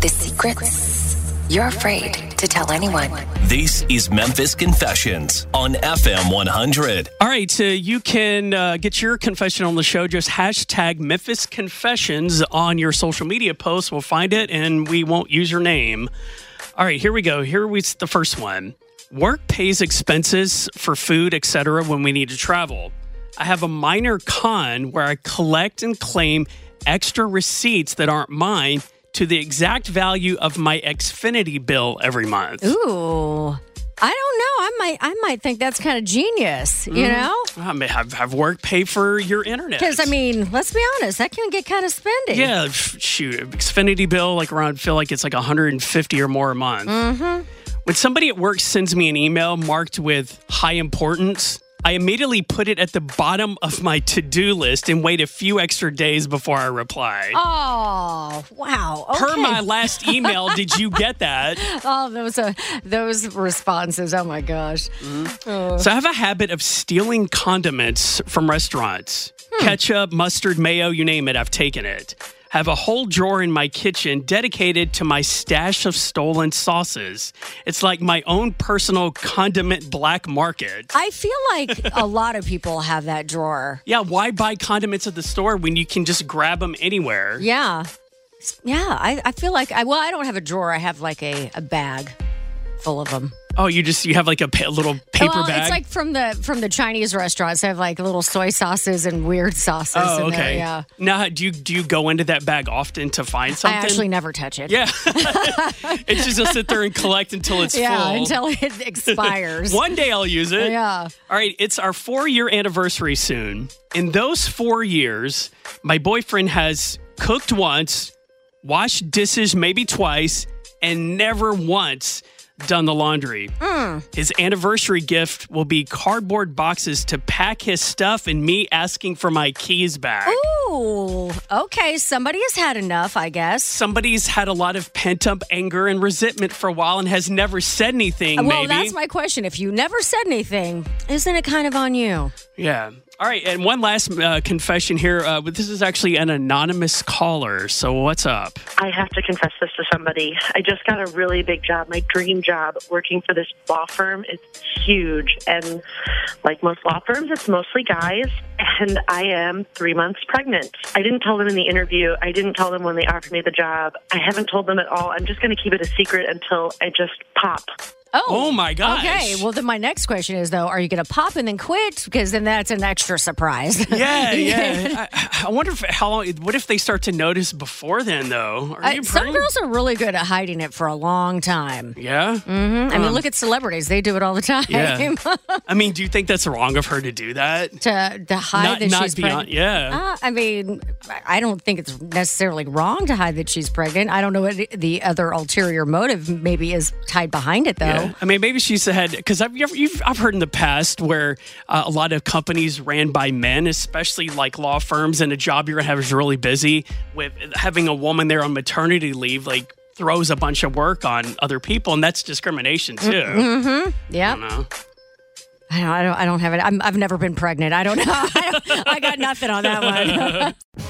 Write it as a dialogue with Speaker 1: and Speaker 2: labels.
Speaker 1: The secrets you're afraid to tell anyone.
Speaker 2: This is Memphis Confessions on FM 100.
Speaker 3: All right, uh, you can uh, get your confession on the show. Just hashtag Memphis Confessions on your social media posts. We'll find it and we won't use your name. All right, here we go. Here we the first one. Work pays expenses for food, etc. when we need to travel. I have a minor con where I collect and claim extra receipts that aren't mine to the exact value of my Xfinity bill every month.
Speaker 4: Ooh. I don't know. I might I might think that's kind of genius, you
Speaker 3: Mm-hmm.
Speaker 4: know?
Speaker 3: I may have, have work pay for your internet.
Speaker 4: Because I mean, let's be honest, that can get kind of spendy.
Speaker 3: Yeah, f- shoot, Xfinity bill like around feel like it's like 150 or more a month.
Speaker 4: Mm-hmm.
Speaker 3: When somebody at work sends me an email marked with high importance, I immediately put it at the bottom of my to-do list and wait a few extra days before I reply.
Speaker 4: Oh wow! Okay.
Speaker 3: Per my last email, did you get that?
Speaker 4: oh, those uh, those responses. Oh my gosh!
Speaker 3: So I have a habit of stealing condiments from restaurants.
Speaker 4: Hmm.
Speaker 3: Ketchup, mustard, mayo, you name it, I've taken it. Have a whole drawer in my kitchen dedicated to my stash of stolen sauces. It's like my own personal condiment black market.
Speaker 4: I feel like a lot of people have that drawer.
Speaker 3: Yeah, why buy condiments at the store when you can just grab them anywhere?
Speaker 4: Yeah, yeah. I, I feel like I well, I don't have a drawer. I have like a, a bag full of them.
Speaker 3: Oh, you just you have like a, pa- little paper
Speaker 4: well,
Speaker 3: bag.
Speaker 4: it's like from the from the Chinese restaurants. They have like little soy sauces and weird sauces.
Speaker 3: oh,
Speaker 4: in there,
Speaker 3: okay.
Speaker 4: yeah.
Speaker 3: Now, do you do you go into that bag often to find something?
Speaker 4: I actually never touch it.
Speaker 3: Yeah, it's just to sit there and collect until it's
Speaker 4: Yeah,
Speaker 3: full.
Speaker 4: until it expires.
Speaker 3: One day I'll use it.
Speaker 4: Yeah.
Speaker 3: All right, it's our four year anniversary soon. In those four years, my boyfriend has cooked once, washed dishes maybe twice, and never once done the laundry.
Speaker 4: Hmm.
Speaker 3: His anniversary gift will be cardboard boxes to pack his stuff and me asking for my keys back.
Speaker 4: Ooh, okay. Somebody has had enough, I guess.
Speaker 3: Somebody's had a lot of pent up anger and resentment for a while and has never said anything,
Speaker 4: Well,
Speaker 3: maybe.
Speaker 4: that's my question. If you never said anything, isn't it kind of on you?
Speaker 3: Yeah. All right, and one last uh, confession here. Uh, but this is actually an anonymous caller. So what's up?
Speaker 5: I have to confess this to somebody. I just got a really big job, my dream job, working for this law firm. It's huge. And like most law firms, it's mostly guys. And I am three months pregnant. I didn't tell them in the interview. I didn't tell them when they offered me the job. I haven't told them at all. I'm just going to keep it a secret until I just pop.
Speaker 4: Oh,
Speaker 3: Oh, my gosh.
Speaker 4: Okay. Well, then my next question is though, are you going to pop and then quit? Because then that's an extra surprise.
Speaker 3: Yeah, yeah. I, I wonder if how long. What if they start to notice before then, though? Are
Speaker 4: Uh, some girls are really good at hiding it for a long time.
Speaker 3: Yeah.
Speaker 4: Mhm. I mean, look at celebrities; they do it all the time.
Speaker 3: Yeah. I mean, do you think that's wrong of her to do that?
Speaker 4: to to hide
Speaker 3: not
Speaker 4: that
Speaker 3: not
Speaker 4: she's
Speaker 3: beyond.
Speaker 4: pregnant.
Speaker 3: Yeah.
Speaker 4: Uh, I mean, I don't think it's necessarily wrong to hide that she's pregnant. I don't know what the other ulterior motive maybe is tied behind it, though.
Speaker 3: Yeah. I mean, maybe she's ahead because I've you've, you've, I've heard in the past where uh, a lot of companies ran by men, especially like law firms, and a job you're gonna have is really busy. With having a woman there on maternity leave, like throws a bunch of work on other people, and that's discrimination too.
Speaker 4: Mm-hmm. Yeah.
Speaker 3: I don't.
Speaker 4: I don't, I don't. I don't have it. I'm, I've never been pregnant. I don't know. I, don't- I got nothing on that one.